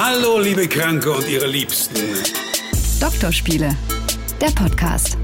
Hallo, liebe Kranke und ihre Liebsten. Doktorspiele, der Podcast.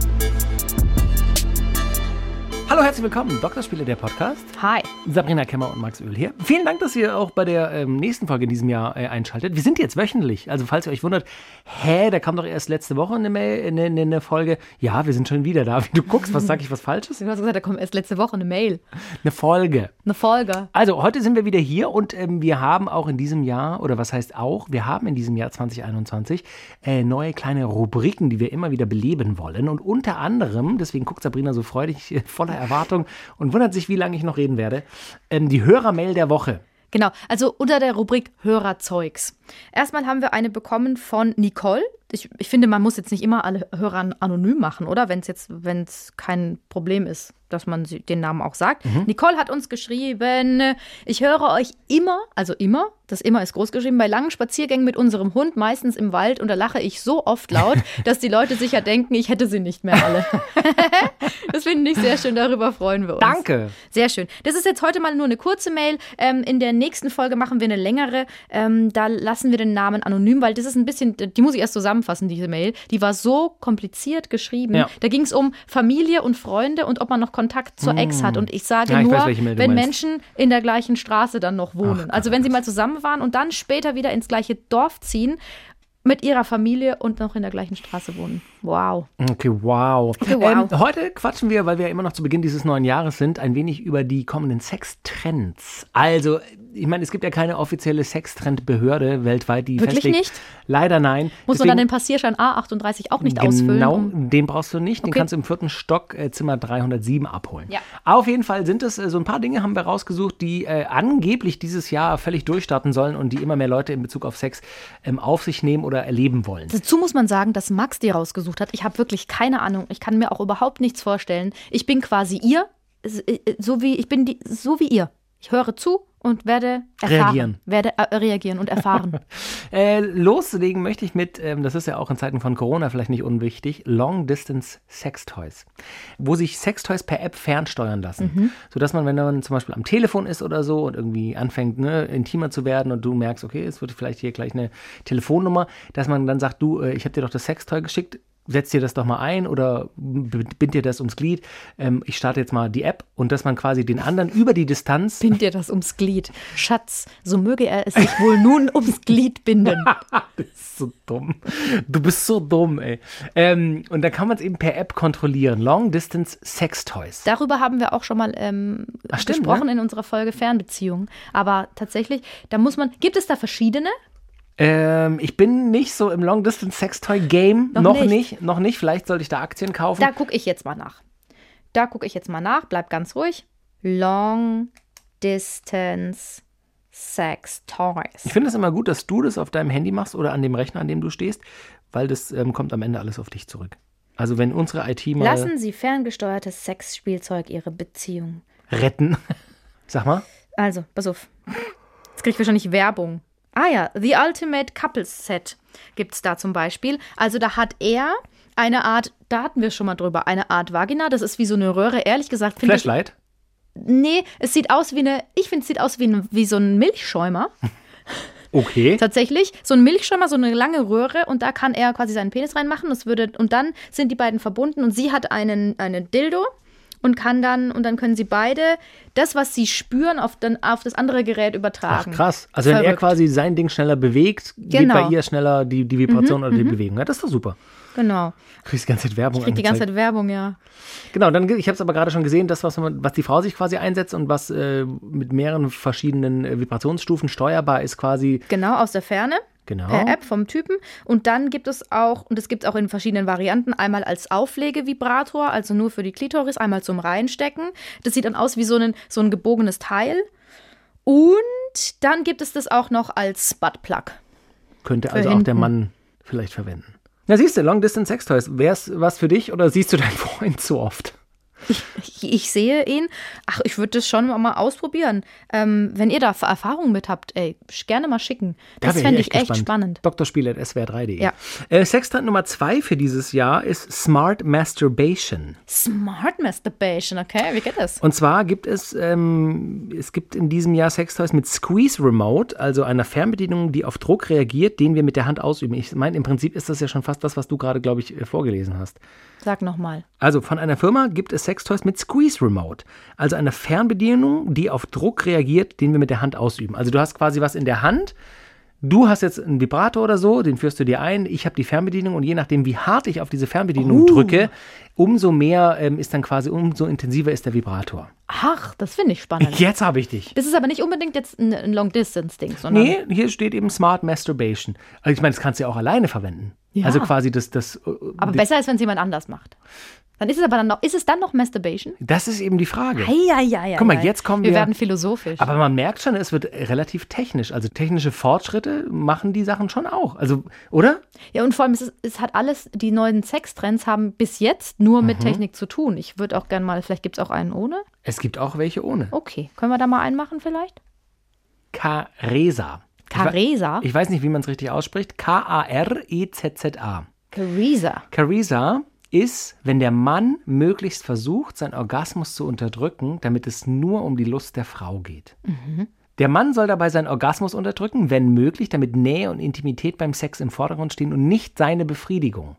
Hallo, herzlich willkommen. Doktorspiele, der Podcast. Hi. Sabrina Kemmer und Max Öl hier. Vielen Dank, dass ihr auch bei der ähm, nächsten Folge in diesem Jahr äh, einschaltet. Wir sind jetzt wöchentlich. Also, falls ihr euch wundert, hä, da kam doch erst letzte Woche eine, Mail, eine, eine, eine Folge. Ja, wir sind schon wieder da. Wie du guckst, was sag ich, was Falsches? Du hast gesagt, da kommt erst letzte Woche eine Mail. Eine Folge. Eine Folge. Also, heute sind wir wieder hier und ähm, wir haben auch in diesem Jahr, oder was heißt auch, wir haben in diesem Jahr 2021 äh, neue kleine Rubriken, die wir immer wieder beleben wollen. Und unter anderem, deswegen guckt Sabrina so freudig, äh, voller Erwartung und wundert sich, wie lange ich noch reden werde, ähm, die Hörermail der Woche. Genau, also unter der Rubrik Hörerzeugs. Erstmal haben wir eine bekommen von Nicole. Ich, ich finde, man muss jetzt nicht immer alle Hörer anonym machen, oder? Wenn es jetzt, wenn es kein Problem ist, dass man sie- den Namen auch sagt. Nicole hat uns geschrieben, ich höre euch immer, also immer, das immer ist groß geschrieben, bei langen Spaziergängen mit unserem Hund, meistens im Wald, und da lache ich so oft laut, dass die Leute sicher denken, ich hätte sie nicht mehr alle. das finde ich sehr schön, darüber freuen wir uns. Danke. Sehr schön. Das ist jetzt heute mal nur eine kurze Mail. Ähm, in der nächsten Folge machen wir eine längere. Ähm, da lassen wir den Namen anonym, weil das ist ein bisschen, die muss ich erst zusammenfassen, diese Mail. Die war so kompliziert geschrieben. Ja. Da ging es um Familie und Freunde und ob man noch Kontakt zur Ex hat. Und ich sage Ja, ich nur, weiß, wenn. Menschen in der gleichen Straße dann noch wohnen. Ach, also wenn sie mal zusammen waren und dann später wieder ins gleiche Dorf ziehen. Mit ihrer Familie und noch in der gleichen Straße wohnen. Wow. Okay, wow. Okay, wow. Ähm, heute quatschen wir, weil wir ja immer noch zu Beginn dieses neuen Jahres sind, ein wenig über die kommenden Sextrends. Also, ich meine, es gibt ja keine offizielle Sextrendbehörde weltweit, die Wirklich festlegt. nicht? Leider nein. Muss man dann Deswegen- den Passierschein A38 auch nicht ausfüllen? Genau, um- den brauchst du nicht. Den Okay. kannst du im vierten Stock äh, Zimmer 307 abholen. Ja. Auf jeden Fall sind es äh, so ein paar Dinge, haben wir rausgesucht, die äh, angeblich dieses Jahr völlig durchstarten sollen und die immer mehr Leute in Bezug auf Sex ähm, auf sich nehmen oder erleben wollen. Dazu muss man sagen, dass Max die rausgesucht hat. Ich habe wirklich keine Ahnung. Ich kann mir auch überhaupt nichts vorstellen. Ich bin quasi ihr, äh, so wie ich bin die, so wie ihr. Ich höre zu und werde erfahren, Reagieren. werde äh, reagieren und erfahren. Äh, loslegen möchte ich mit, ähm, das ist ja auch in Zeiten von Corona vielleicht nicht unwichtig, Long Distance Sex Toys, wo sich Sextoys per App fernsteuern lassen, Mhm. sodass man, wenn man zum Beispiel am Telefon ist oder so und irgendwie anfängt, ne, intimer zu werden und du merkst, okay, es wird vielleicht hier gleich eine Telefonnummer, dass man dann sagt, du, äh, ich habe dir doch das Sextoy geschickt, setz dir das doch mal ein oder bind dir das ums Glied. Ähm, ich starte jetzt mal die App und dass man quasi den anderen über die Distanz Bind dir das ums Glied. Schatz, so möge er es sich wohl nun ums Glied binden. Das ist so dumm. Du bist so dumm, ey. Ähm, und dann kann man es eben per App kontrollieren. Long Distance Sex Toys. Darüber haben wir auch schon mal ähm, Ach, stimmt, gesprochen ne? in unserer Folge Fernbeziehungen. Aber tatsächlich, da muss man, gibt es da verschiedene? Ähm, ich bin nicht so im Long Distance Sex Toy Game. Noch, Noch nicht. nicht. Noch nicht. Vielleicht sollte ich da Aktien kaufen. Da gucke ich jetzt mal nach. Da gucke ich jetzt mal nach. Bleib ganz ruhig. Long Distance Sex Toys. ich finde es immer gut, dass du das auf deinem Handy machst oder an dem Rechner, an dem du stehst, weil das ähm, kommt am Ende alles auf dich zurück. Also wenn unsere IT mal Lassen Sie ferngesteuertes Sexspielzeug Ihre Beziehung. retten. Sag mal. Also, pass auf. Jetzt kriege ich wahrscheinlich Werbung. Ah ja, The Ultimate Couples Set gibt es da zum Beispiel. Also da hat er eine Art, da hatten wir schon mal drüber, eine Art Vagina. Das ist wie so eine Röhre. Ehrlich gesagt finde ich, Flashlight. nee, es sieht aus wie eine, ich finde es sieht aus wie, ein, wie so ein Milchschäumer. Okay. Tatsächlich, so ein Milchschäumer, so eine lange Röhre und da kann er quasi seinen Penis reinmachen. Das würde, und dann sind die beiden verbunden und sie hat einen, einen Dildo und kann dann, und dann können sie beide das, was sie spüren, auf, dann, auf das andere Gerät Ach, übertragen. krass. Also wenn er Verrückt. quasi sein Ding schneller bewegt, geht Genau. bei ihr schneller die, die Vibration oder die Bewegung. Ja, das ist doch super. Genau. Du kriegst die ganze Zeit Werbung Ich krieg die ganze. Zeit Werbung, ja. Genau, dann, ich habe es aber gerade schon gesehen, das, was, man, was die Frau sich quasi einsetzt und was äh, mit mehreren verschiedenen äh, Vibrationsstufen steuerbar ist, quasi. Genau, aus der Ferne. Genau. Per App vom Typen. Und dann gibt es auch, und es gibt auch in verschiedenen Varianten, einmal als Auflegevibrator, also nur für die Klitoris, einmal zum Reinstecken. Das sieht dann aus wie so ein, so ein gebogenes Teil. Und dann gibt es das auch noch als Buttplug. Könnte also auch der hinten. Mann vielleicht verwenden. Na, siehst du, Long Distance Sex Toys, wär's was für dich oder siehst du deinen Freund zu oft? Ich, ich, sehe ihn. Ach, ich würde das schon mal ausprobieren. Ähm, wenn ihr da Erfahrungen mit habt, ey, gerne mal schicken. Das wär fände ich echt gespannt. spannend. Drspiel.swr3.de. Ja. Äh, Sextant Nummer zwei für dieses Jahr ist Smart Masturbation. Smart Masturbation, okay, wie geht das? Und zwar gibt es, ähm, es gibt in diesem Jahr Sextoys mit Squeeze Remote, also einer Fernbedienung, die auf Druck reagiert, den wir mit der Hand ausüben. Ich meine, im Prinzip ist das ja schon fast das, was du gerade, glaube ich, äh, vorgelesen hast. Sag nochmal. Also von einer Firma gibt es Sextoys mit Squeeze Remote, also eine Fernbedienung, die auf Druck reagiert, den wir mit der Hand ausüben. Also du hast quasi was in der Hand. Du hast jetzt einen Vibrator oder so, den führst du dir ein. Ich habe die Fernbedienung und je nachdem, wie hart ich auf diese Fernbedienung Uh. drücke, umso mehr ähm, ist dann quasi, umso intensiver ist der Vibrator. Ach, das finde ich spannend. Jetzt habe ich dich. Das ist aber nicht unbedingt jetzt ein, ein Long-Distance-Ding, sondern. Nee, hier steht eben Smart Masturbation. Also ich meine, das kannst du ja auch alleine verwenden. Ja. Also quasi das, das. äh, Aber besser ist, wenn es jemand anders macht. Dann ist es aber dann noch, ist es dann noch Masturbation? Das ist eben die Frage. Eieiei. Guck mal, jetzt kommen wir- Wir werden philosophisch. Aber man merkt schon, es wird relativ technisch. Also technische Fortschritte machen die Sachen schon auch. Also, oder? ja, und vor allem, es, ist, es hat alles, die neuen Sextrends haben bis jetzt nur mit Mhm. Technik zu tun. Ich würde auch gerne mal, vielleicht gibt es auch einen ohne. Es gibt auch welche ohne. Okay, können wir da mal einen machen vielleicht? Caresa. Caresa? Ich weiß nicht, wie man es richtig ausspricht. E K-A-R-E-Z-Z-A. Caresa. Caresa ist, wenn der Mann möglichst versucht, seinen Orgasmus zu unterdrücken, damit es nur um die Lust der Frau geht. Der Mann soll dabei seinen Orgasmus unterdrücken, wenn möglich, damit Nähe und Intimität beim Sex im Vordergrund stehen und nicht seine Befriedigung.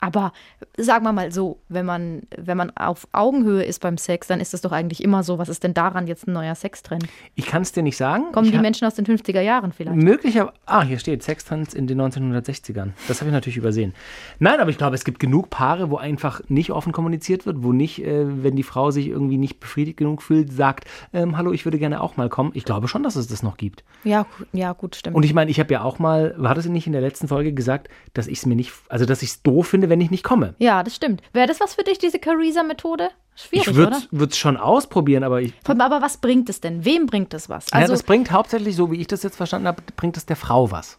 Aber sagen wir mal so, wenn man, wenn man auf Augenhöhe ist beim Sex, dann ist das doch eigentlich immer so. Was ist denn daran jetzt ein neuer Sextrend? Ich kann es dir nicht sagen. Kommen ich die Menschen aus den 50er Jahren vielleicht? Möglicherweise. Ah, hier steht Sextanz in den 1960ern. Das habe ich natürlich übersehen. Nein, aber ich glaube, es gibt genug Paare, wo einfach nicht offen kommuniziert wird, wo nicht, äh, wenn die Frau sich irgendwie nicht befriedigt genug fühlt, sagt, ähm, hallo, ich würde gerne auch mal kommen. Ich glaube schon, dass es das noch gibt. Ja, ja gut, stimmt. Und ich meine, ich habe ja auch mal, war das nicht in der letzten Folge gesagt, dass ich es mir nicht, also dass ich es doof finde, wenn ich nicht komme. ja, das stimmt. Wäre das was für dich, diese Caresa-Methode? Schwierig, Ich würde es schon ausprobieren, aber ich, Aber was bringt es denn? Wem bringt es was? ja, Also, das bringt hauptsächlich, so wie ich das jetzt verstanden habe, bringt es der Frau was.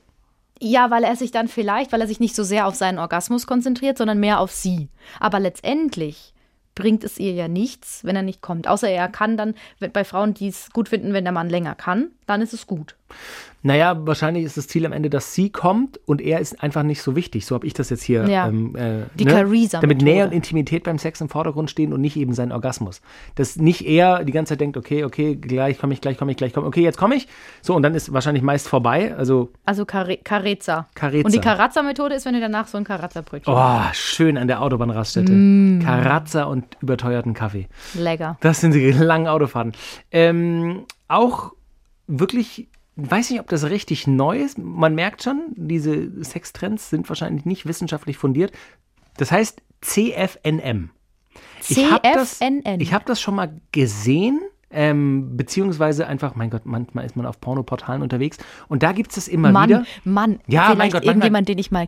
ja, weil er sich dann vielleicht, weil er sich nicht so sehr auf seinen Orgasmus konzentriert, sondern mehr auf sie. Aber letztendlich bringt es ihr ja nichts, wenn er nicht kommt. Außer er kann dann, bei Frauen, die es gut finden, wenn der Mann länger kann, dann ist es gut. Naja, wahrscheinlich ist das Ziel am Ende, dass sie kommt und er ist einfach nicht so wichtig. So habe ich das jetzt hier. Ja. Ähm, äh, Die ne? Caresa-Methode. Damit Nähe und Intimität beim Sex im Vordergrund stehen und nicht eben sein Orgasmus. Dass nicht er die ganze Zeit denkt, okay, okay, gleich komme ich, gleich komme ich, gleich komme Okay, jetzt komme ich. So, und dann ist wahrscheinlich meist vorbei. Also, Also Care Careza. Careza. Und die Carazza-Methode ist, wenn ihr danach so ein Carazza-Brötchen oh, schön an der Autobahnraststätte. Mm. Und überteuerten Kaffee. Lecker. Das sind die langen Autofahrten. Ähm, auch wirklich, weiß nicht, ob das richtig neu ist. Man merkt schon, diese Sextrends sind wahrscheinlich nicht wissenschaftlich fundiert. Das heißt CFNM. Ich hab das, ich habe das schon mal gesehen. Ähm, beziehungsweise einfach, mein Gott, manchmal ist man auf Pornoportalen unterwegs und da gibt es das immer Mann, wieder. Mann. Ja, mein vielleicht Gott, manchmal- irgendjemand, den ich mal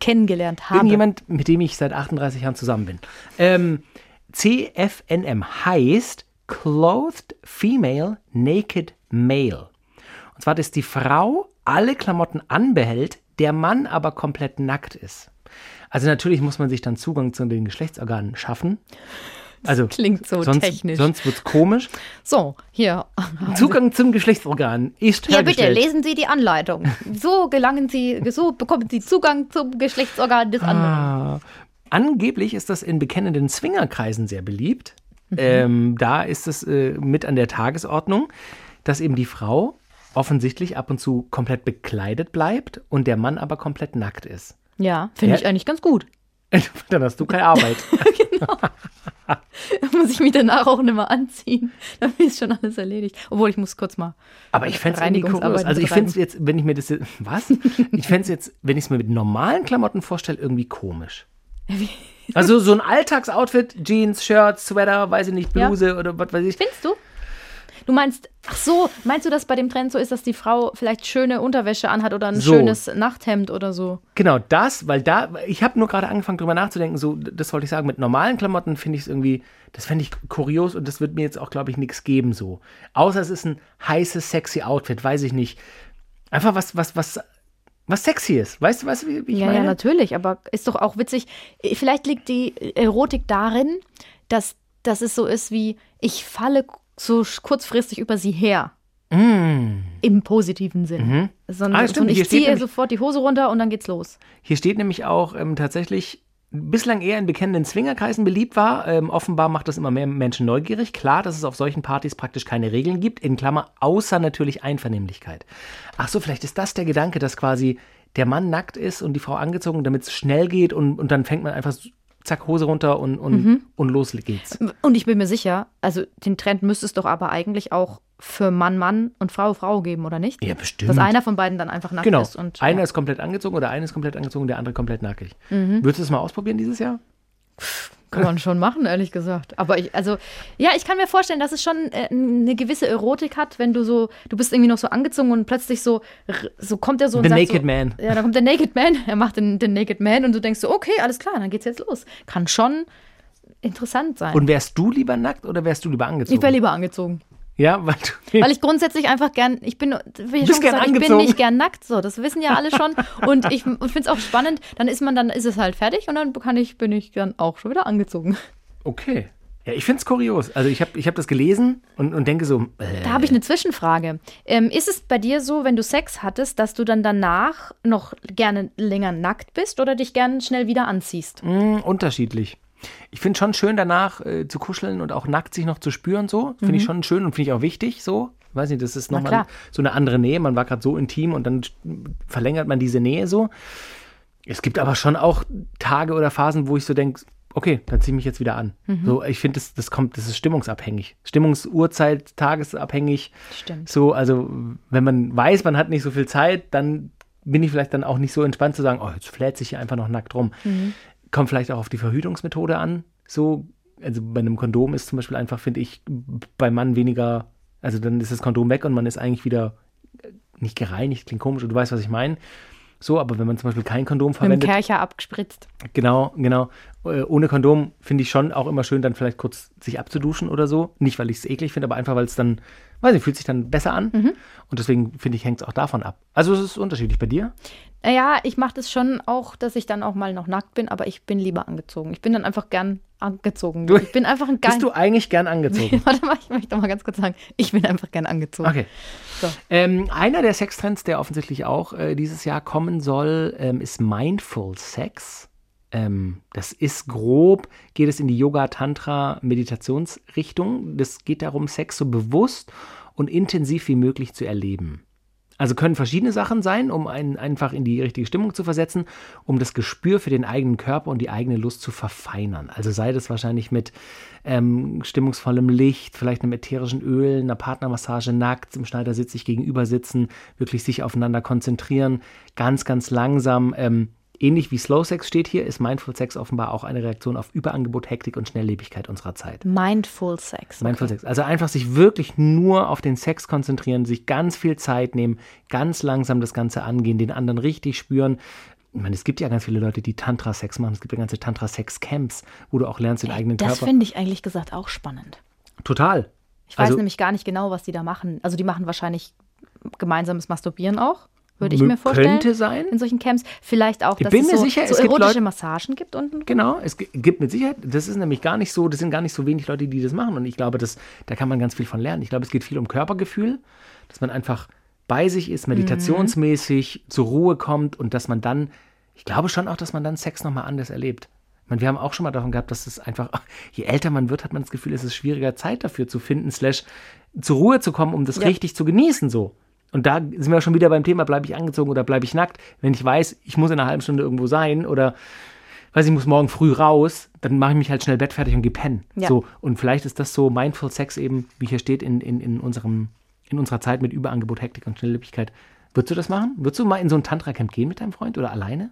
kennengelernt habe. Irgendjemand, mit dem ich seit 38 Jahren zusammen bin. Ähm, CFNM heißt Clothed Female Naked Male. Und zwar, dass die Frau alle Klamotten anbehält, der Mann aber komplett nackt ist. Also natürlich muss man sich dann Zugang zu den Geschlechtsorganen schaffen. Also klingt so sonst, technisch. Sonst wird es komisch. So, hier. Zugang zum Geschlechtsorgan ist Hier bitte, lesen Sie die Anleitung. So gelangen Sie, so bekommen Sie Zugang zum Geschlechtsorgan des anderen. Ah. Angeblich ist das in bekennenden Swingerkreisen sehr beliebt. Ähm, da ist es äh, mit an der Tagesordnung, dass eben die Frau offensichtlich ab und zu komplett bekleidet bleibt und der Mann aber komplett nackt ist. Ja, finde Ja. ich eigentlich ganz gut. Dann hast du keine Arbeit. Da muss ich mich danach auch nicht mehr anziehen. Dann ist schon alles erledigt. Obwohl, ich muss kurz mal. Aber ich fände es irgendwie kurios. Reinigungsarbeiten Also ich fände es jetzt, wenn ich mir das jetzt, was? Ich fände es jetzt, wenn ich es mir mit normalen Klamotten vorstelle, irgendwie komisch. Also so ein Alltagsoutfit, Jeans, Shirts, Sweater, weiß ich nicht, Ja. Bluse oder was weiß ich. Findest du? Du meinst, ach so, meinst du, dass bei dem Trend so ist, dass die Frau vielleicht schöne Unterwäsche anhat oder ein So. schönes Nachthemd oder so? Genau das, weil da, ich habe nur gerade angefangen drüber nachzudenken, so, das wollte ich sagen, mit normalen Klamotten finde ich es irgendwie, das fände ich kurios und das wird mir jetzt auch, glaube ich, nichts geben so. Außer es ist ein heißes, sexy Outfit, weiß ich nicht. Einfach was, was, was, was sexy ist. Weißt du, weißt du, wie, wie ich ja, meine? ja, natürlich, aber ist doch auch witzig. Vielleicht liegt die Erotik darin, dass dass es so ist wie, ich falle so kurzfristig über sie her. Mm. Im positiven Sinn. Sondern Ah, stimmt. und Hier ich ziehe sofort die Hose runter und dann geht's los. Hier steht nämlich auch ähm, tatsächlich bislang eher in bekennenden Swingerkreisen beliebt war. Ähm, offenbar macht das immer mehr Menschen neugierig. Klar, dass es auf solchen Partys praktisch keine Regeln gibt, in Klammer, außer natürlich Einvernehmlichkeit. Ach so, vielleicht ist das der Gedanke, dass quasi der Mann nackt ist und die Frau angezogen, damit es schnell geht und, und dann fängt man einfach zack, Hose runter und, und, und los geht's. Und ich bin mir sicher, also den Trend müsste es doch aber eigentlich auch für Mann, Mann und Frau, Frau geben, oder nicht? Ja, bestimmt. Dass einer von beiden dann einfach nackt Genau. ist. Und, einer ja. ist komplett angezogen oder einer ist komplett angezogen, der andere komplett nackig. Mhm. Würdest du das mal ausprobieren dieses Jahr? Kann man schon machen, ehrlich gesagt. Aber ich, also, ja, ich kann mir vorstellen, dass es schon äh, eine gewisse Erotik hat, wenn du so, du bist irgendwie noch so angezogen und plötzlich so, so kommt er so und The sagt Naked so, Man. Ja, da kommt der Naked Man, er macht den, den Naked Man und du denkst so, okay, alles klar, dann geht's jetzt los. Kann schon interessant sein. Und wärst du lieber nackt oder wärst du lieber angezogen? ich wäre lieber angezogen. Ja, weil du. Weil ich grundsätzlich einfach gern, ich bin, ich Bist schon gern gesagt, ich bin nicht gern nackt, so, das wissen ja alle schon. Und ich finde es auch spannend, dann ist man, dann ist es halt fertig und dann kann ich, bin ich dann auch schon wieder angezogen. Okay. Ja, ich finde es kurios. Also ich habe ich hab das gelesen und, und denke so, äh, Da habe ich eine Zwischenfrage. Ähm, ist es bei dir so, wenn du Sex hattest, dass du dann danach noch gerne länger nackt bist oder dich gern schnell wieder anziehst? mh, unterschiedlich. Ich finde schon schön danach äh, zu kuscheln und auch nackt sich noch zu spüren so. Finde ich schon schön und finde ich auch wichtig so. Weiß nicht, das ist Mhm. Nochmal so eine andere Nähe. Man war gerade so intim und dann verlängert man diese Nähe so. Es gibt aber schon auch Tage oder Phasen, wo ich so denke, okay, dann ziehe ich mich jetzt wieder an. Mhm. So, ich finde, das, das kommt, das ist stimmungsabhängig. Stimmungsuhrzeit, tagesabhängig. Stimmt. So, also wenn man weiß, man hat nicht so viel Zeit, dann bin ich vielleicht dann auch nicht so entspannt zu sagen, oh, jetzt fläht sich hier einfach noch nackt rum. Kommt vielleicht auch auf die Verhütungsmethode an. So, also bei einem Kondom ist zum Beispiel einfach, finde ich, beim Mann weniger, also dann ist das Kondom weg und man ist eigentlich wieder äh, nicht gereinigt, klingt komisch, du weißt, was ich meine. So, aber wenn man zum Beispiel kein Kondom Mit dem verwendet, Kercher abgespritzt. Genau, genau. Äh, Ohne Kondom finde ich schon auch immer schön, dann vielleicht kurz sich abzuduschen oder so. Nicht, weil ich es eklig finde, aber einfach, weil es dann, weiß ich, fühlt sich dann besser an. Und deswegen finde ich, hängt es auch davon ab. Also es ist unterschiedlich bei dir. Naja, ich mache das schon auch, dass ich dann auch mal noch nackt bin, aber ich bin lieber angezogen. Ich bin dann einfach gern angezogen. Du- ich bin einfach ein geil. Bist du eigentlich gern angezogen? Warte mal, ich möchte mal ganz kurz sagen, ich bin einfach gern angezogen. Okay. Ähm, einer der Sextrends, der offensichtlich auch äh, dieses Jahr kommen soll, ähm, ist Mindful Sex. Ähm, das ist grob, geht es in die Yoga-Tantra-Meditationsrichtung. Das geht darum, Sex so bewusst und intensiv wie möglich zu erleben. Also können verschiedene Sachen sein, um einen einfach in die richtige Stimmung zu versetzen, um das Gespür für den eigenen Körper und die eigene Lust zu verfeinern. Also sei das wahrscheinlich mit ähm, stimmungsvollem Licht, vielleicht einem ätherischen Öl, einer Partnermassage nackt, im Schneidersitz sich gegenüber sitzen, wirklich sich aufeinander konzentrieren, ganz, ganz langsam. Ähm, ähnlich wie Slow Sex steht hier, ist Mindful Sex offenbar auch eine Reaktion auf Überangebot, Hektik und Schnelllebigkeit unserer Zeit. Mindful Sex. Mindful Sex. Also einfach sich wirklich nur auf den Sex konzentrieren, sich ganz viel Zeit nehmen, ganz langsam das Ganze angehen, den anderen richtig spüren. Ich meine, es gibt ja ganz viele Leute, die Tantra-Sex machen. Es gibt ja ganze Tantra-Sex-Camps, wo du auch lernst, den eigenen Das Körper. finde ich ehrlich gesagt auch spannend. Total. Ich weiß Also- nämlich gar nicht genau, was die da machen. Also die machen wahrscheinlich gemeinsames Masturbieren auch, würde ich mir vorstellen. könnte sein. In solchen Camps. Vielleicht auch, Ich dass bin es mir so, sicher, so es gibt erotische Leute- Massagen gibt unten. Genau, es gi- gibt mit Sicherheit, das ist nämlich gar nicht so, das sind gar nicht so wenig Leute, die das machen. Und ich glaube, das, da kann man ganz viel von lernen. Ich glaube, es geht viel um Körpergefühl, dass man einfach bei sich ist, meditationsmäßig zur Ruhe kommt und dass man dann, ich glaube schon auch, dass man dann Sex nochmal anders erlebt. Ich meine, wir haben auch schon mal davon gehabt, dass es einfach, je älter man wird, hat man das Gefühl, es ist schwieriger, Zeit dafür zu finden, slash zur Ruhe zu kommen, um das Ja. richtig zu genießen, so. Und da sind wir schon wieder beim Thema, bleibe ich angezogen oder bleibe ich nackt? Wenn ich weiß, ich muss in einer halben Stunde irgendwo sein oder weiß ich muss morgen früh raus, dann mache ich mich halt schnell bettfertig und gehe pennen. Ja. So, und vielleicht ist das so Mindful Sex eben, wie hier steht, in, in, in, unserem, in unserer Zeit mit Überangebot, Hektik und Schnelllebigkeit. Würdest du das machen? Würdest du mal in so ein Tantra-Camp gehen mit deinem Freund oder alleine?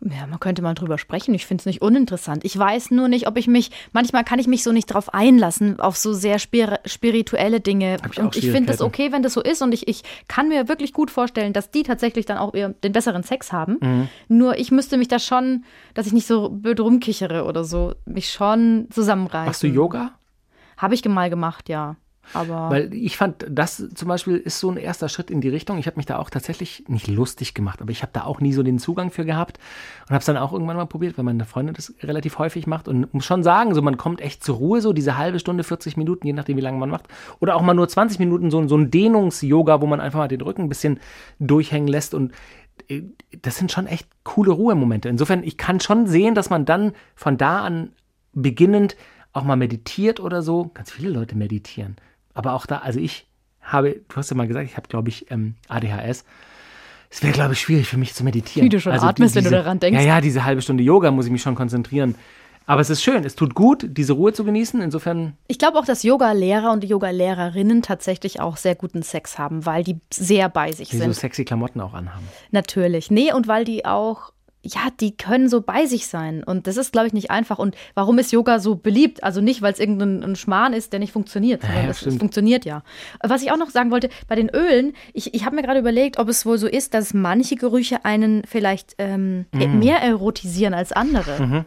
Ja, man könnte mal drüber sprechen. Ich finde es nicht uninteressant. Ich weiß nur nicht, ob ich mich, manchmal kann ich mich so nicht drauf einlassen, auf so sehr spir spirituelle Dinge. Hab ich und ich finde es okay, wenn das so ist. Und ich, ich kann mir wirklich gut vorstellen, dass die tatsächlich dann auch eher den besseren Sex haben. Mhm. Nur ich müsste mich da schon, dass ich nicht so blöd rumkichere oder so, mich schon zusammenreißen. Machst du Yoga? Habe ich mal gemacht, ja. Aber Weil ich fand, das zum Beispiel ist so ein erster Schritt in die Richtung. Ich habe mich da auch tatsächlich nicht lustig gemacht, aber ich habe da auch nie so den Zugang für gehabt und habe es dann auch irgendwann mal probiert, weil meine Freundin das relativ häufig macht und muss schon sagen, so man kommt echt zur Ruhe, so diese halbe Stunde, 40 Minuten, je nachdem wie lange man macht oder auch mal nur 20 Minuten so, so ein Dehnungs-Yoga, wo man einfach mal den Rücken ein bisschen durchhängen lässt und äh, das sind schon echt coole Ruhemomente. Insofern, ich kann schon sehen, dass man dann von da an beginnend auch mal meditiert oder so. Ganz viele Leute meditieren. Aber auch da, also ich habe, du hast ja mal gesagt, ich habe, glaube ich, ähm, ADHS. Es wäre, glaube ich, schwierig für mich zu meditieren. Wie du schon also atmest, wenn du daran denkst. Ja, ja, diese halbe Stunde Yoga muss ich mich schon konzentrieren. Aber es ist schön, es tut gut, diese Ruhe zu genießen. Insofern, ich glaube auch, dass Yoga-Lehrer und Yoga-Lehrerinnen tatsächlich auch sehr guten Sex haben, weil die sehr bei sich die so sind. sexy Klamotten auch anhaben. Natürlich. Nee, und weil die auch, ja, die können so bei sich sein. Und das ist, glaube ich, nicht einfach. Und warum ist Yoga so beliebt? Also nicht, weil es irgendein ein Schmarrn ist, der nicht funktioniert, sondern ja, es stimmt. funktioniert ja. Was ich auch noch sagen wollte, bei den Ölen, ich, ich habe mir gerade überlegt, ob es wohl so ist, dass manche Gerüche einen vielleicht ähm, Mm. mehr erotisieren als andere. Mhm.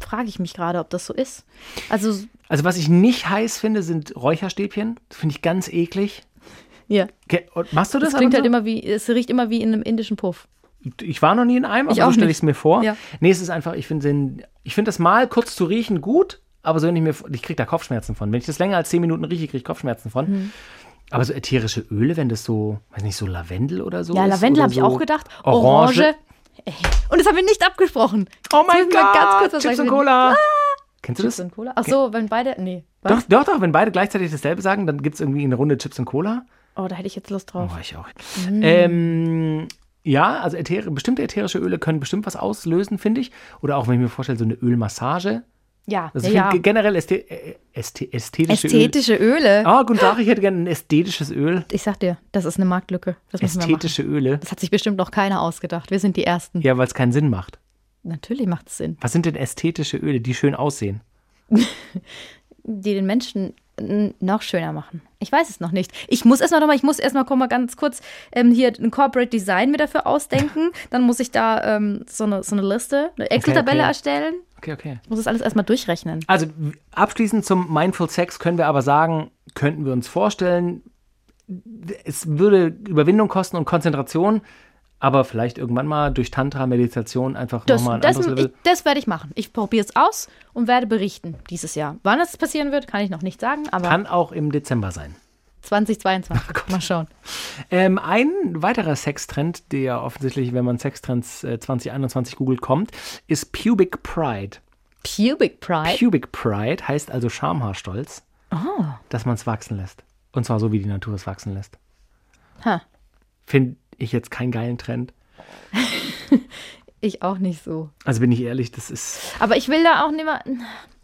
Frage ich mich gerade, ob das so ist. Also, Also was ich nicht heiß finde, sind Räucherstäbchen. Das finde ich ganz eklig. ja. Und Machst du das? Das klingt halt und immer wie, es riecht immer wie in einem indischen Puff. Ich war noch nie in einem, aber Ich so stelle ich es mir vor. Ja. Nee, es ist einfach, ich finde ich finde das mal kurz zu riechen gut, aber so wenn ich mir, ich kriege da Kopfschmerzen von. Wenn ich das länger als 10 Minuten rieche, kriege ich Kopfschmerzen von. Mhm. Aber so ätherische Öle, wenn das so, weiß nicht, so Lavendel oder so Ja. Lavendel habe ich so auch gedacht. Orange. Orange. Ey, Und das haben wir nicht abgesprochen. Oh mein Gott, ganz kurz was Chips und Cola. Kennst du Chips das? und Cola? Ach so, wenn beide. Nee. Was? Doch, doch, doch, wenn beide gleichzeitig dasselbe sagen, dann gibt es irgendwie eine Runde Chips und Cola. Oh, da hätte ich jetzt Lust drauf. Oh, ich auch. Mhm. Ähm, ja, also äther bestimmte ätherische Öle können bestimmt was auslösen, finde ich. Oder auch, wenn ich mir vorstelle, so eine Ölmassage. Ja, Also ja, ja. generell ästhe ästhe ästhetische Ästhetische Öle. Ah, guten Tag, ich hätte gerne ein ästhetisches Öl. Ich sag dir, das ist eine Marktlücke. Das. Ästhetische Öle. Das hat sich bestimmt noch keiner ausgedacht. Wir sind die Ersten. Ja, weil es keinen Sinn macht. Natürlich macht es Sinn. Was sind denn ästhetische Öle, die schön aussehen? Die den Menschen noch schöner machen. Ich weiß es noch nicht. Ich muss erst noch mal, ich muss erst mal, ganz kurz ähm, hier ein Corporate Design mir dafür ausdenken. Dann muss ich da ähm, so, eine, so eine Liste, eine Excel-Tabelle okay. erstellen. Okay, okay. Ich muss das alles erstmal durchrechnen. Also abschließend zum Mindful Sex können wir aber sagen, könnten wir uns vorstellen, es würde Überwindung kosten und Konzentration, aber vielleicht irgendwann mal durch Tantra, Meditation einfach nochmal ein das, anderes ich, Level. das werde ich machen. Ich probiere es aus und werde berichten dieses Jahr. Wann es passieren wird, kann ich noch nicht sagen, aber Kann auch im Dezember sein. 2022. Mal schauen. Ähm, ein weiterer Sextrend, der offensichtlich, wenn man Sextrends äh, 2021 googelt, kommt, ist Pubic Pride. Pubic Pride. Pubic Pride heißt also Schamhaarstolz, oh. dass man es wachsen lässt. Und zwar so, wie die Natur es wachsen lässt. Ha. Finde ich jetzt keinen geilen Trend. Ich auch nicht so. Also bin ich ehrlich, das ist. Aber ich will da auch nicht mehr.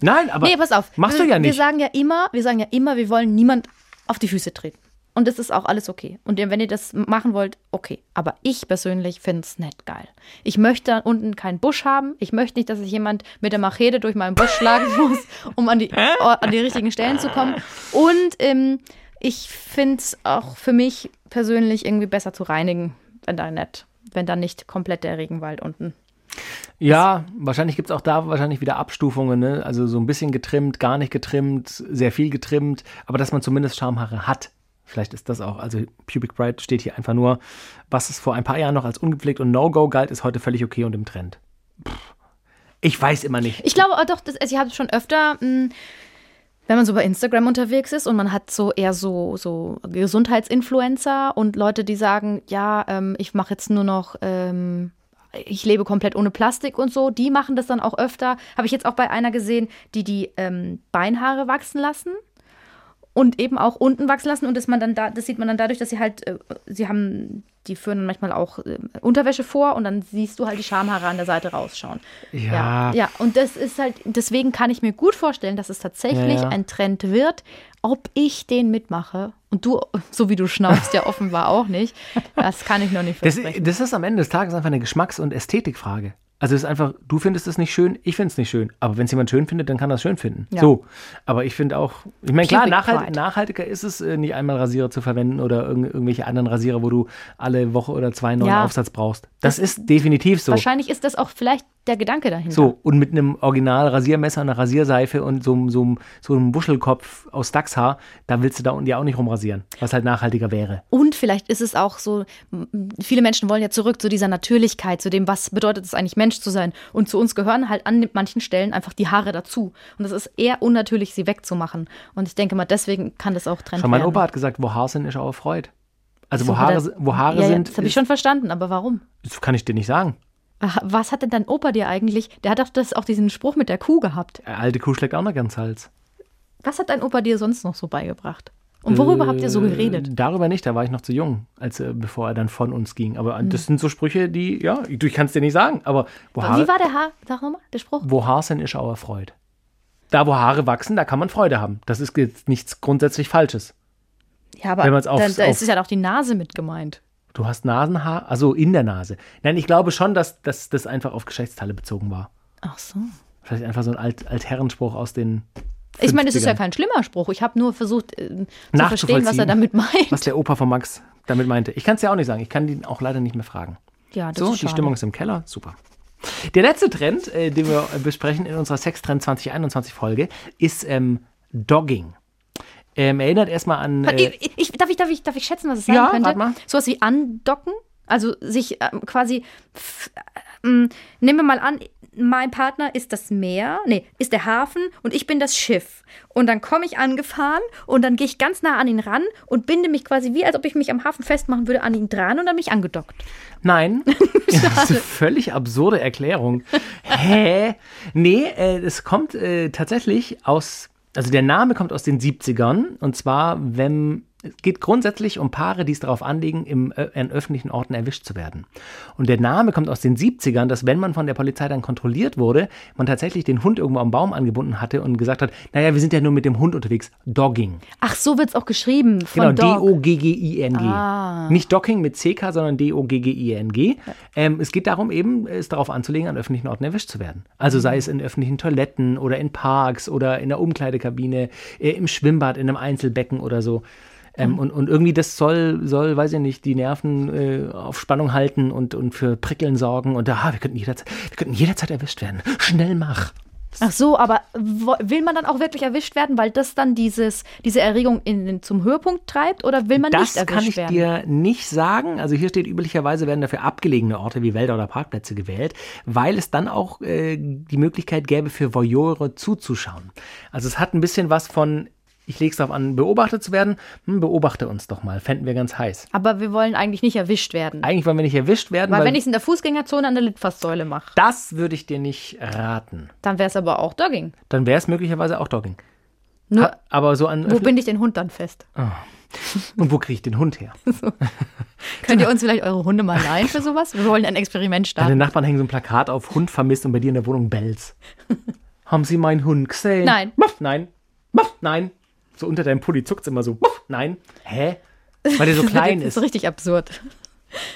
Nein, aber. Nee, pass auf. Machst wir, du ja Wir nicht. sagen ja immer, wir sagen ja immer, wir wollen niemand auf die Füße treten. Und das ist auch alles okay. Und wenn ihr das machen wollt, okay. Aber ich persönlich finde es nicht geil. Ich möchte da unten keinen Busch haben. Ich möchte nicht, dass sich jemand mit der Machete durch meinen Busch schlagen muss, um an die, an die richtigen Stellen zu kommen. Und ähm, ich finde es auch für mich persönlich irgendwie besser zu reinigen, wenn da nicht, wenn da nicht komplett der Regenwald unten. Ja, wahrscheinlich gibt es auch da wahrscheinlich wieder Abstufungen, ne? Also so ein bisschen getrimmt, gar nicht getrimmt, sehr viel getrimmt, aber dass man zumindest Schamhaare hat. Vielleicht ist das auch, also Pubic Pride steht hier einfach nur, was es vor ein paar Jahren noch als ungepflegt und No-Go galt, ist heute völlig okay und im Trend. Pff. Ich weiß immer nicht. Ich glaube aber doch, das, also ich habe es schon öfter, mh, wenn man so bei Instagram unterwegs ist und man hat so eher so, so Gesundheitsinfluencer und Leute, die sagen, ja, ähm, ich mache jetzt nur noch, ähm, ich lebe komplett ohne Plastik und so, die machen das dann auch öfter. Habe ich jetzt auch bei einer gesehen, die die ähm, Beinhaare wachsen lassen und eben auch unten wachsen lassen und das man dann da, das sieht man dann dadurch, dass sie halt, äh, sie haben, die führen dann manchmal auch äh, Unterwäsche vor und dann siehst du halt die Schamhaare an der Seite rausschauen. Ja. ja, ja, und das ist halt, deswegen kann ich mir gut vorstellen, dass es tatsächlich Ja, ein Trend wird. Ob ich den mitmache, Und du, so wie du schnaufst, ja offenbar auch nicht. Das kann ich noch nicht Das, versprechen. das ist am Ende des Tages einfach eine Geschmacks- und Ästhetikfrage. Also es ist einfach, du findest es nicht schön, ich finde es nicht schön. Aber wenn es jemand schön findet, dann kann er es schön finden. Ja. So. Aber ich finde auch, ich meine, klar, nachhalt, nachhaltiger ist es, äh, nicht einmal Rasierer zu verwenden oder irgend, irgendwelche anderen Rasierer, wo du alle Woche oder zwei einen neuen Ja. Aufsatz brauchst. Das, ist definitiv so. Wahrscheinlich ist das auch vielleicht der Gedanke dahinter. So, und mit einem Original Rasiermesser, einer Rasierseife und so, einem- so, so einem Wuschelkopf aus Dachshaar, da willst du da unten ja auch nicht rumrasieren, was halt nachhaltiger wäre. Und vielleicht ist es auch so, viele Menschen wollen ja zurück zu dieser Natürlichkeit, zu dem, was bedeutet es eigentlich, Mensch zu sein. Und zu uns gehören halt an manchen Stellen einfach die Haare dazu. Und es ist eher unnatürlich, sie wegzumachen. Und ich denke mal, deswegen kann das auch Trend Schon mein werden. Opa hat gesagt, wo Haar sind, ist auch Freude. Also So wo Haare, wo Haare ja, sind, Das habe ich schon verstanden, aber warum? das kann ich dir nicht sagen. Was hat denn dein Opa dir eigentlich? Der hat doch das, auch diesen Spruch mit der Kuh gehabt. Äh, Alte Kuh schlägt auch noch ganz Hals. Was hat dein Opa dir sonst noch so beigebracht? Und worüber habt ihr so Äh, geredet? Darüber nicht, da war ich noch zu jung, als äh, bevor er dann von uns ging. Aber äh, das sind so Sprüche, die, ja, du, ich kann es dir nicht sagen, aber wo, Wie Haare, war der Haar? Sag nochmal, der Spruch. wo Haar sind, ist auch Freude. Da, wo Haare wachsen, da kann man Freude haben. Das ist jetzt nichts grundsätzlich Falsches. Ja, aber Wenn man's da, aufs- da ist ja auch die Nase mit gemeint. Du hast Nasenhaar, also in der Nase. Nein, ich glaube schon, dass, dass das einfach auf Geschlechtsteile bezogen war. Ach so. Vielleicht einfach so ein Alt Altherrenspruch aus den. Ich meine, es ist ja 50ern. kein schlimmer Spruch. Ich habe nur versucht äh, zu verstehen, was er damit meint. Was der Opa von Max damit meinte. Ich kann es ja auch nicht sagen. Ich kann ihn auch leider nicht mehr fragen. ja, das So, ist die schade. Stimmung ist im Keller. Super. Der letzte Trend, äh, den wir äh, besprechen in unserer Sextrend 2021 Folge, ist ähm, Dogging. Ähm, erinnert erstmal an. Äh, ich, ich, darf, ich, darf, ich, darf ich schätzen, was es sein Ja, könnte? mal. Sowas wie andocken. Also sich ähm, quasi. f- ähm, nehmen wir mal an, mein Partner ist das Meer, nee, ist der Hafen und ich bin das Schiff. Und dann komme ich angefahren und dann gehe ich ganz nah an ihn ran und binde mich quasi wie, als ob ich mich am Hafen festmachen würde, an ihn dran und dann bin ich angedockt. Nein. das ist eine völlig absurde Erklärung. Hä? Nee, äh, es kommt äh, tatsächlich aus, also der Name kommt aus den 70ern und zwar, wenn es geht grundsätzlich um Paare, die es darauf anlegen, im, äh, an öffentlichen Orten erwischt zu werden. Und der Name kommt aus den 70ern, dass wenn man von der Polizei dann kontrolliert wurde, man tatsächlich den Hund irgendwo am Baum angebunden hatte und gesagt hat, naja, wir sind ja nur mit dem Hund unterwegs. Dogging. Ach, so wird es auch geschrieben. Genau, Von Dog. D-O-G-G-I-N-G. Ah. Nicht Docking mit CK, sondern D-O-G-G-I-N-G. Ähm, es geht darum, eben es darauf anzulegen, an öffentlichen Orten erwischt zu werden. Also sei es in öffentlichen Toiletten oder in Parks oder in der Umkleidekabine, äh, im Schwimmbad, in einem Einzelbecken oder so. Ähm, und, und irgendwie das soll, soll, weiß ich nicht, die Nerven äh, auf Spannung halten und, und für Prickeln sorgen. Und ah, wir könnten jederzeit, wir könnten jederzeit erwischt werden. Schnell mach. Ach so, aber will man dann auch wirklich erwischt werden, weil das dann dieses, diese Erregung in, zum Höhepunkt treibt oder will man Das nicht erwischt kann ich werden? dir nicht sagen. Also hier steht üblicherweise werden dafür abgelegene Orte wie Wälder oder Parkplätze gewählt, weil es dann auch äh, die Möglichkeit gäbe, für Voyeure zuzuschauen. Also es hat ein bisschen was von, ich lege es darauf an, beobachtet zu werden. Hm, beobachte uns doch mal, fänden wir ganz heiß. aber wir wollen eigentlich nicht erwischt werden. Eigentlich wollen wir nicht erwischt werden, weil weil, wenn ich es in der Fußgängerzone an der Litfaßsäule mache, das würde ich dir nicht raten. dann wäre es aber auch Dogging. Dann wäre es möglicherweise auch Dogging. Nur, Ha- Aber so an wo binde ich den Hund dann fest? und wo kriege ich den Hund her? Könnt ihr uns vielleicht eure Hunde mal leihen für sowas? Wir wollen ein Experiment Deine starten. Nachbarn hängen so ein Plakat auf, Hund vermisst und bei dir in der Wohnung bells. Haben Sie meinen Hund gesehen? Nein. Muff, nein. Muff, nein. So unter deinem Pulli zuckt immer so. Nein. Hä? Weil der so klein das ist. ist richtig absurd.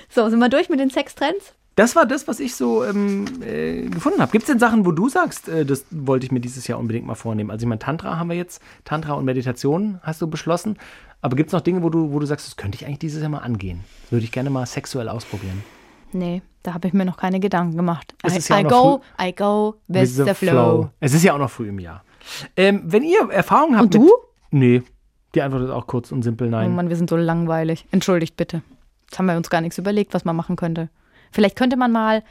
So, sind wir durch mit den Sextrends? Das war das, was ich so ähm, äh, gefunden habe. Gibt es denn Sachen, wo du sagst, äh, das wollte ich mir dieses Jahr unbedingt mal vornehmen? Also ich meine, Tantra haben wir jetzt, Tantra und Meditation hast du beschlossen. Aber gibt es noch Dinge, wo du, wo du sagst, das könnte ich eigentlich dieses Jahr mal angehen? Würde ich gerne mal sexuell ausprobieren. Nee, da habe ich mir noch keine Gedanken gemacht. Es I, ist ja I auch go, noch I go with, the, flow. Es ist ja auch noch früh im Jahr. Ähm, wenn ihr Erfahrungen habt Und du? mit... Nee, die Antwort ist auch kurz und simpel Oh nein. Mann, wir sind so langweilig. Entschuldigt bitte. Jetzt haben wir uns gar nichts überlegt, was man machen könnte. Vielleicht könnte man mal,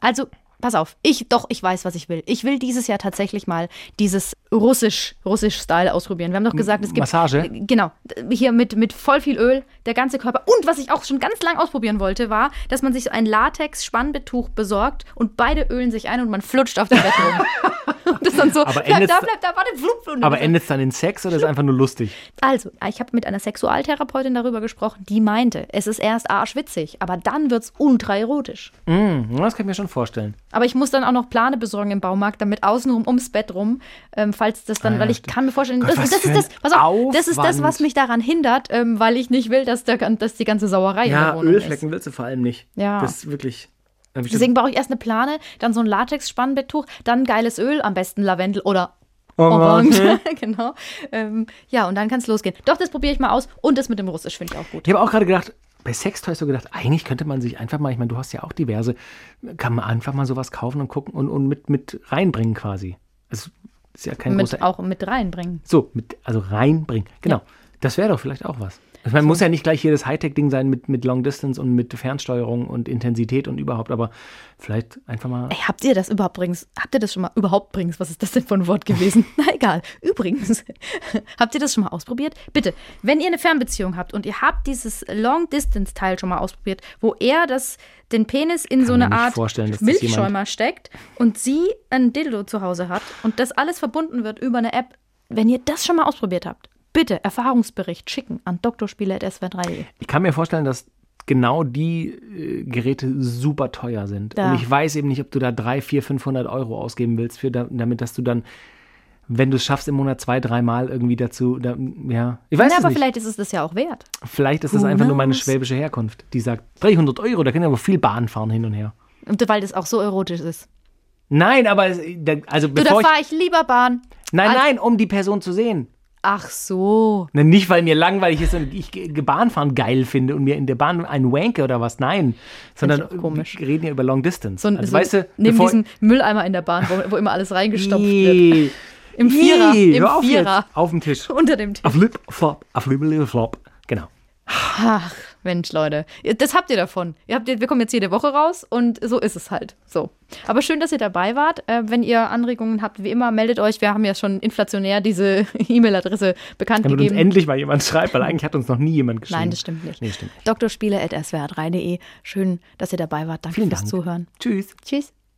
also pass auf, ich doch, ich weiß, was ich will. Ich will dieses Jahr tatsächlich mal dieses russisch russisch Style ausprobieren. Wir haben doch gesagt, es gibt Massage? Genau, hier mit mit voll viel Öl, der ganze Körper und was ich auch schon ganz lang ausprobieren wollte, war, dass man sich so ein Latex Spannbetttuch besorgt und beide ölen sich ein und man flutscht auf dem Bett rum. Und das dann so, Aber bleib da, bleib da, warte, flup. Und Aber endet es dann in Sex oder ist es einfach nur lustig? Also, ich habe mit einer Sexualtherapeutin darüber gesprochen, die meinte, es ist erst arschwitzig, aber dann wird's ultra erotisch. Mm, das kann ich mir schon vorstellen. Aber ich muss dann auch noch Plane besorgen im Baumarkt, damit außenrum ums Bett rum, ähm, falls das dann, Ah ja, weil ich kann mir vorstellen, Gott, das, das ist das, pass auf, das ist das, was mich daran hindert, ähm, weil ich nicht will, dass, der, dass die ganze Sauerei in der Ja, Wohnung Ölflecken willst du vor allem nicht. Ja. Das ist wirklich. Deswegen brauche ich erst eine Plane, dann so ein Latex-Spannbetttuch, dann geiles Öl, am besten Lavendel oder Orange. Orange. genau. Ähm, ja, und dann kann es losgehen. Doch, das probiere ich mal aus. Und das mit dem Russisch finde ich auch gut. Ich habe auch gerade gedacht, bei Sextoys so gedacht, eigentlich könnte man sich einfach mal, ich meine, du hast ja auch diverse, kann man einfach mal sowas kaufen und gucken und, und mit, mit reinbringen quasi. Es ist ja kein Mit, großer. auch mit reinbringen. So, mit, also reinbringen. Genau. Das wäre doch vielleicht auch was. Ich meine, muss ja nicht gleich jedes Hightech-Ding sein mit, mit Long Distance und mit Fernsteuerung und Intensität und überhaupt, aber vielleicht einfach mal. Ey, habt ihr das überhaupt übrigens, habt ihr das schon mal, überhaupt übrigens, was ist das denn für ein Wort gewesen? Na egal, übrigens, habt ihr das schon mal ausprobiert? Bitte, wenn ihr eine Fernbeziehung habt und ihr habt dieses Long-Distance-Teil schon mal ausprobiert, wo er das, den Penis in so mir eine Art das Milchschäumer steckt und sie ein Dildo zu Hause hat und das alles verbunden wird über eine App, wenn ihr das schon mal ausprobiert habt, bitte Erfahrungsbericht schicken an drspiele.swr3.de. Ich kann mir vorstellen, dass genau die äh, Geräte super teuer sind. Ja. Und ich weiß eben nicht, ob du da 3, 4, 500 Euro ausgeben willst, für, da- damit, dass du dann, wenn du es schaffst, im Monat zwei, dreimal irgendwie dazu, da, ja, ich weiß Ja, es aber nicht. vielleicht ist es das ja auch wert. Vielleicht ist das Who einfach nur meine schwäbische Herkunft, die sagt, 300 Euro, da können wir aber viel Bahn fahren hin und her. Und weil das auch so erotisch ist. Nein, aber, es- da- also Du, da bevor ich, fahre ich lieber Bahn. nein, nein, um die Person zu sehen. Ach so. Na, nicht, weil mir langweilig ist und ich Bahnfahren geil finde und mir in der Bahn einen wanke oder was, nein. Sondern komisch. wir reden ja über Long Distance. So, ein- also, so weißt du, neben diesem Mülleimer in der Bahn, wo, wo immer alles reingestopft wird. Im Vierer, im auf Vierer. Jetzt, auf dem Tisch. Unter dem Tisch. Auf Lip, Flop, auf Lip, Flop. Genau. Ach, Mensch, Leute. Das habt ihr davon. Ihr habt, wir kommen jetzt jede Woche raus und so ist es halt. So. Aber schön, dass ihr dabei wart. Äh, wenn ihr Anregungen habt, wie immer, meldet euch. Wir haben ja schon inflationär diese E-Mail-Adresse bekannt Damit uns gegeben. endlich mal jemand schreibt, weil eigentlich hat uns noch nie jemand geschrieben. Nein, das stimmt nicht. Nee, stimmt nicht. Drspiele.swr3.de. Schön, dass ihr dabei wart. Danke Vielen fürs Dank. Zuhören. Tschüss. Tschüss.